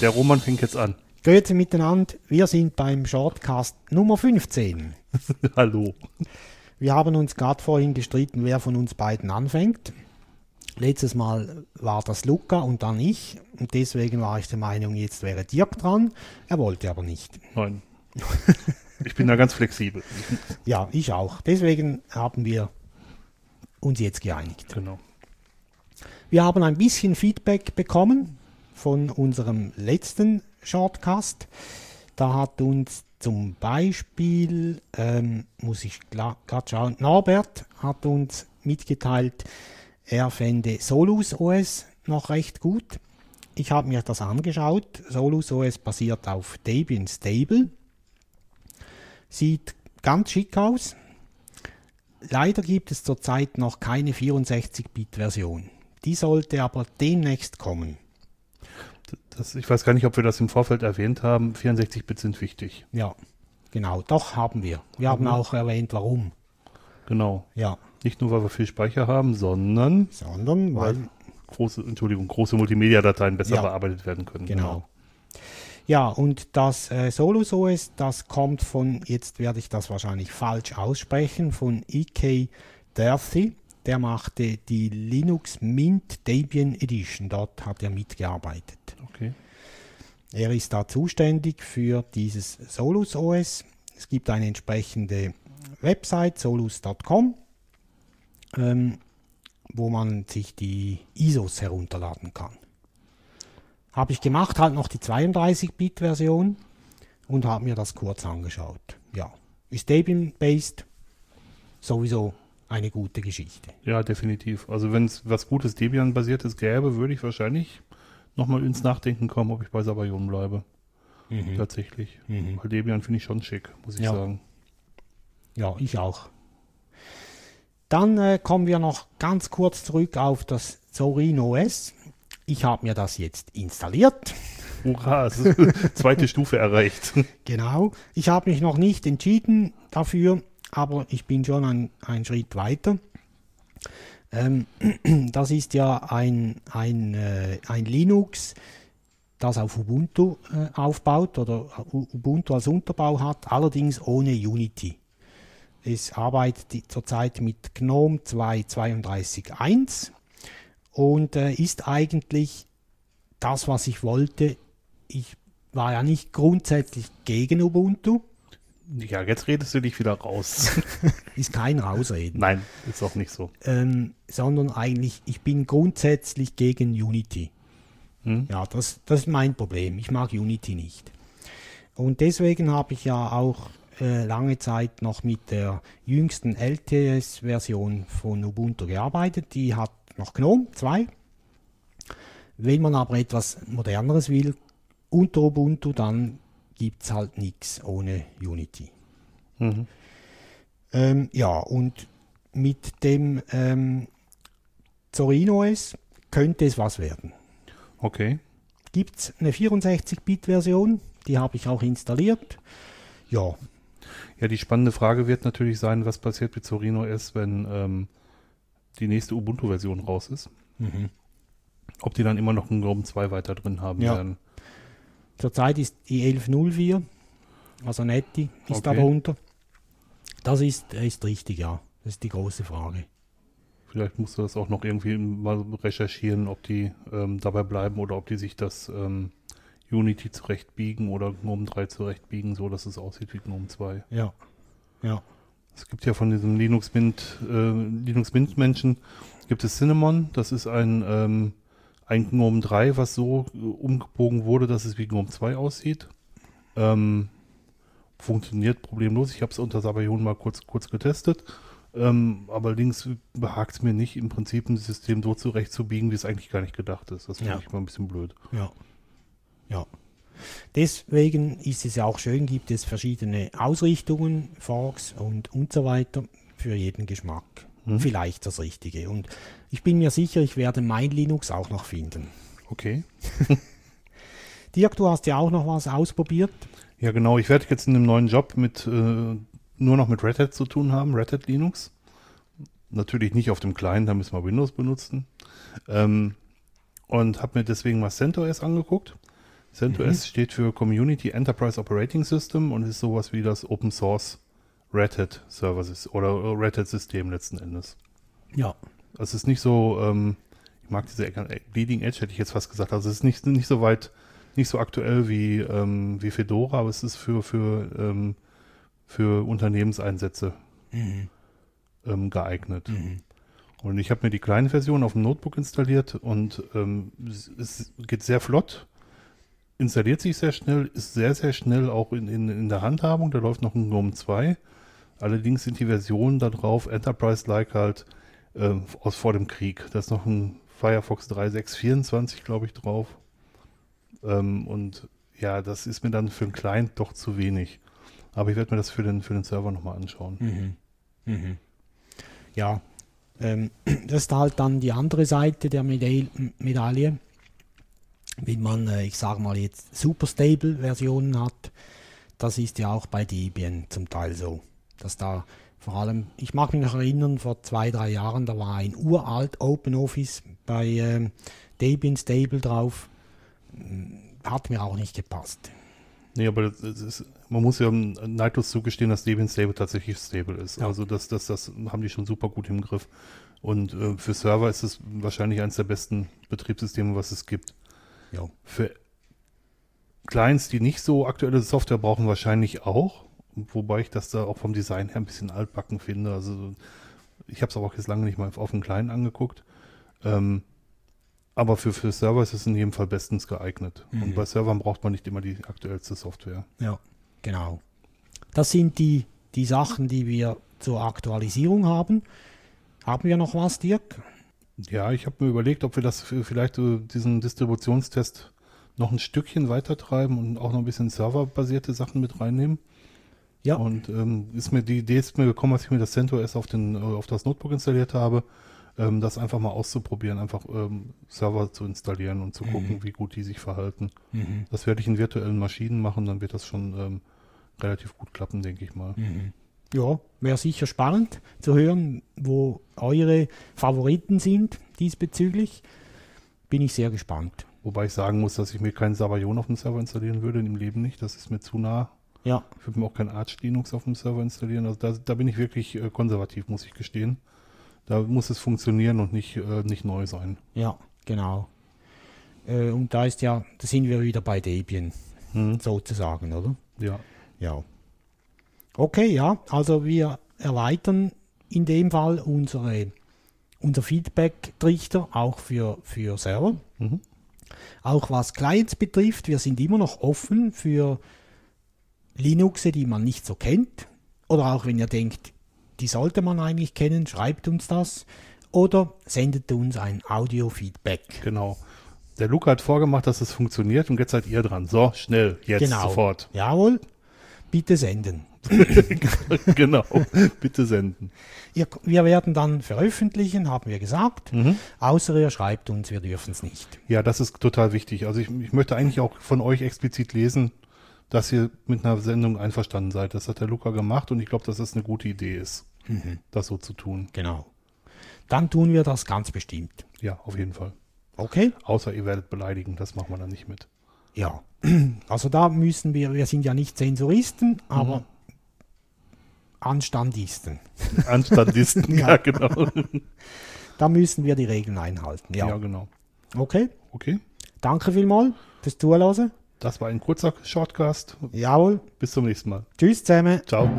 Der Roman fängt jetzt an. Grüezi miteinander, wir sind beim Shortcast Nummer 15. Hallo. Wir haben uns gerade vorhin gestritten, wer von uns beiden anfängt. Letztes Mal war das Luca und dann ich. Und deswegen war ich der Meinung, jetzt wäre Dirk dran. Er wollte aber nicht. Nein. Ich bin da ganz flexibel. Ja, ich auch. Deswegen haben wir uns jetzt geeinigt. Genau. Wir haben ein bisschen Feedback bekommen von unserem letzten Shortcast. Da hat uns zum Beispiel, ähm, muss ich gerade schauen, Norbert hat uns mitgeteilt, er fände Solus OS noch recht gut. Ich habe mir das angeschaut. Solus OS basiert auf Debian Stable. Sieht ganz schick aus. Leider gibt es zurzeit noch keine 64-Bit-Version. Die sollte aber demnächst kommen. Das, ich weiß gar nicht, ob wir das im Vorfeld erwähnt haben. 64-Bit sind wichtig. Ja, genau. Doch haben wir. Wir haben Mhm. auch erwähnt, warum. Genau. Ja, Nicht nur, weil wir viel Speicher haben, sondern sondern weil große, Entschuldigung, große Multimedia-Dateien besser Ja. bearbeitet werden können. Genau. Ja, und das äh, Solus OS, das kommt von, jetzt werde ich das wahrscheinlich falsch aussprechen, von EK Durfee. Der machte die Linux Mint Debian Edition. Dort hat er mitgearbeitet. Okay. Er ist da zuständig für dieses Solus OS. Es gibt eine entsprechende Website, solus.com, ähm, wo man sich die ISOs herunterladen kann. Habe ich gemacht, halt noch die 32-Bit-Version und habe mir das kurz angeschaut. Ja, ist Debian-based, sowieso eine gute Geschichte. Ja, definitiv. Also wenn es was Gutes Debian-basiertes gäbe, würde ich wahrscheinlich nochmal ins Nachdenken kommen, ob ich bei Sabayon bleibe. Tatsächlich. Mhm. Weil Debian finde ich schon schick, muss ich Ja. sagen. Ja, ich auch. Dann äh, kommen wir noch ganz kurz zurück auf das Zorin OS. Ich habe mir das jetzt installiert. Hurra, zweite Stufe erreicht. Genau. Ich habe mich noch nicht entschieden dafür, aber ich bin schon ein, ein Schritt weiter. Ähm, das ist ja ein, ein, äh, ein Linux, das auf Ubuntu äh, aufbaut oder U- Ubuntu als Unterbau hat, allerdings ohne Unity. Es arbeitet zurzeit mit GNOME 2.32.1 und äh, ist eigentlich das, was ich wollte. Ich war ja nicht grundsätzlich gegen Ubuntu, Ja, jetzt redest du dich wieder raus. ist kein Rausreden, Nein, ist auch nicht so. ähm, sondern eigentlich, ich bin grundsätzlich gegen Unity. Hm? Ja, das, das ist mein Problem. Ich mag Unity nicht. Und deswegen habe ich ja auch äh, lange Zeit noch mit der jüngsten LTS-Version von Ubuntu gearbeitet. Die hat noch GNOME 2. Wenn man aber etwas moderneres will, unter Ubuntu, dann gibt es halt nichts ohne Unity. Mhm. Ähm, ja, und mit dem ähm, Zorin OS könnte es was werden. Okay. Gibt es eine 64-Bit-Version, die habe ich auch installiert. Ja, Ja, die spannende Frage wird natürlich sein, was passiert mit Zorino S, wenn ähm, die nächste Ubuntu-Version raus ist. Ob die dann immer noch einen GNOME 2 weiter drin haben Ja. werden. zurzeit ist die 1104, also Netti ist Okay. darunter. Das ist, ist richtig, ja. Das ist die große Frage. Vielleicht musst du das auch noch irgendwie mal recherchieren, ob die ähm, dabei bleiben oder ob die sich das ähm, Unity zurechtbiegen oder GNOME 3 zurechtbiegen, so dass es aussieht wie GNOME 2. Ja, ja, Es gibt ja von diesem Linux Mint, äh, Linux Mint Menschen, gibt es Cinnamon, das ist ein, ähm, ein GNOME 3, was so äh, umgebogen wurde, dass es wie GNOME 2 aussieht. Ähm, funktioniert problemlos. Ich habe es unter Sabayon mal kurz, kurz getestet. Ähm, aber links behagt es mir nicht, im Prinzip ein System so zurechtzubiegen, wie es eigentlich gar nicht gedacht ist. Das finde Ja. ich mal ein bisschen blöd. ja, ja. Deswegen ist es ja auch schön, gibt es verschiedene Ausrichtungen, Forks und, und so weiter für jeden Geschmack. Mhm. Vielleicht das Richtige. Und ich bin mir sicher, ich werde mein Linux auch noch finden. Okay. Dirk, du hast ja auch noch was ausprobiert. Ja, genau. Ich werde jetzt in einem neuen Job mit äh, nur noch mit Red Hat zu tun haben, Red Hat Linux. Natürlich nicht auf dem Kleinen, da müssen wir Windows benutzen. Ähm, und habe mir deswegen mal CentOS angeguckt. CentOS steht für Community Enterprise Operating System und ist sowas wie das Open Source Red Hat Services oder Red Hat System letzten Endes. Ja. Es ist nicht so, ähm, ich mag diese Leading Edge, hätte ich jetzt fast gesagt. Also es ist nicht, nicht so weit, nicht so aktuell wie, ähm, wie Fedora, aber es ist für, für, ähm, für Unternehmenseinsätze ähm, geeignet. Und ich habe mir die kleine Version auf dem Notebook installiert und ähm, es geht sehr flott, installiert sich sehr schnell, ist sehr, sehr schnell auch in, in, in der Handhabung. Da läuft noch ein GNOME 2. Allerdings sind die Versionen da drauf Enterprise-like halt ähm, aus vor dem Krieg. Da ist noch ein Firefox 3.6.24, glaube ich, drauf. Ähm, und ja, das ist mir dann für einen Client doch zu wenig. Aber ich werde mir das für den, für den Server nochmal anschauen. Ja. Ähm, das ist halt dann die andere Seite der Medaille. Medaille. Wenn man, äh, ich sage mal jetzt, super stable Versionen hat, das ist ja auch bei Debian zum Teil so. Dass da vor allem, ich mag mich noch erinnern, vor zwei, drei Jahren, da war ein uralt OpenOffice bei ähm, Debian Stable drauf. Hm, Hat mir auch nicht gepasst. Nee, aber ist, man muss ja neidlos zugestehen, dass Debian Stable tatsächlich stable ist. Ja. Also das, das, das haben die schon super gut im Griff. Und äh, für Server ist es wahrscheinlich eines der besten Betriebssysteme, was es gibt. Ja. Für Clients, die nicht so aktuelle Software brauchen, wahrscheinlich auch. Wobei ich das da auch vom Design her ein bisschen altbacken finde. Also ich habe es auch jetzt lange nicht mal auf dem Kleinen angeguckt. Ähm, aber für, für Server ist es in jedem Fall bestens geeignet. Und bei Servern braucht man nicht immer die aktuellste Software. Ja, genau. Das sind die, die Sachen, die wir zur Aktualisierung haben. Haben wir noch was, Dirk? Ja, ich habe mir überlegt, ob wir das vielleicht so diesen Distributionstest noch ein Stückchen weiter treiben und auch noch ein bisschen serverbasierte Sachen mit reinnehmen. Ja. Und ähm, ist mir die Idee ist mir gekommen, als ich mir das CentOS auf den äh, auf das Notebook installiert habe, ähm, das einfach mal auszuprobieren, einfach ähm, Server zu installieren und zu gucken, wie gut die sich verhalten. Das werde ich in virtuellen Maschinen machen, dann wird das schon ähm, relativ gut klappen, denke ich mal. Ja, wäre sicher spannend zu hören, wo eure Favoriten sind diesbezüglich. Bin ich sehr gespannt. Wobei ich sagen muss, dass ich mir keinen Sabayon auf dem Server installieren würde, im Leben nicht. Das ist mir zu nah. Ja, Ich würde mir auch kein Arch Linux auf dem Server installieren. Also da, da bin ich wirklich äh, konservativ, muss ich gestehen. Da muss es funktionieren und nicht, äh, nicht neu sein. ja, genau. Äh, und da ist ja, da sind wir wieder bei Debian Hm, sozusagen, oder? ja. Ja. Okay, ja, also wir erweitern in dem Fall unsere, unser Feedback-Trichter auch für, für Server. Mhm. Auch was Clients betrifft, wir sind immer noch offen für Linuxe, die man nicht so kennt. Oder auch wenn ihr denkt, die sollte man eigentlich kennen, schreibt uns das. Oder sendet uns ein Audio-Feedback. Genau. Der Luca hat vorgemacht, dass es funktioniert und jetzt seid ihr dran. So, schnell, jetzt, Genau. sofort. Jawohl, bitte senden. genau. Bitte senden. Ihr, wir werden dann veröffentlichen, haben wir gesagt. Mhm. Außer ihr schreibt uns, wir dürfen es nicht. Ja, das ist total wichtig. Also ich, ich möchte eigentlich auch von euch explizit lesen, dass ihr mit einer Sendung einverstanden seid. Das hat der Luca gemacht und ich glaube, dass das eine gute Idee ist, das so zu tun. Genau. Dann tun wir das ganz bestimmt. Ja, auf jeden Fall. Okay? Außer ihr werdet beleidigen, das machen wir dann nicht mit. Ja. Also da müssen wir, wir sind ja nicht Zensuristen, aber Anstandisten. Anstandisten, ja. genau. Da müssen wir die Regeln einhalten. Ja. Ja. genau. Okay. Okay, Danke vielmals fürs Zuhören. das war ein kurzer Shortcast. Jawohl. Bis zum nächsten Mal. Tschüss zusammen. Ciao.